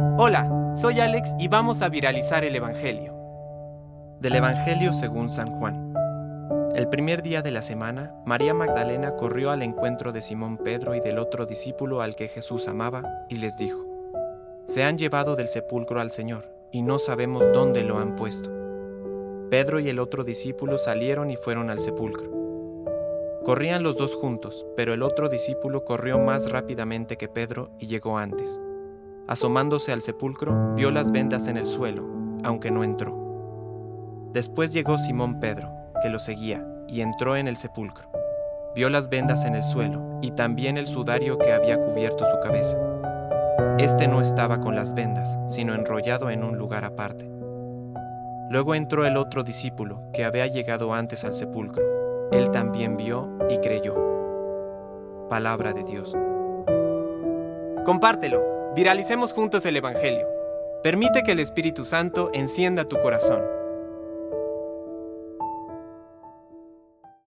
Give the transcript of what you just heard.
Hola, soy Alex y vamos a viralizar el Evangelio. Del Evangelio según San Juan. El primer día de la semana, María Magdalena corrió al encuentro de Simón Pedro y del otro discípulo al que Jesús amaba, y les dijo, Se han llevado del sepulcro al Señor, y no sabemos dónde lo han puesto. Pedro y el otro discípulo salieron y fueron al sepulcro. Corrían los dos juntos, pero el otro discípulo corrió más rápidamente que Pedro y llegó antes. Asomándose al sepulcro, vio las vendas en el suelo, aunque no entró. Después llegó Simón Pedro, que lo seguía, y entró en el sepulcro. Vio las vendas en el suelo y también el sudario que había cubierto su cabeza. Este no estaba con las vendas, sino enrollado en un lugar aparte. Luego entró el otro discípulo, que había llegado antes al sepulcro. Él también vio y creyó. Palabra de Dios. Compártelo, viralicemos juntos el Evangelio. Permite que el Espíritu Santo encienda tu corazón.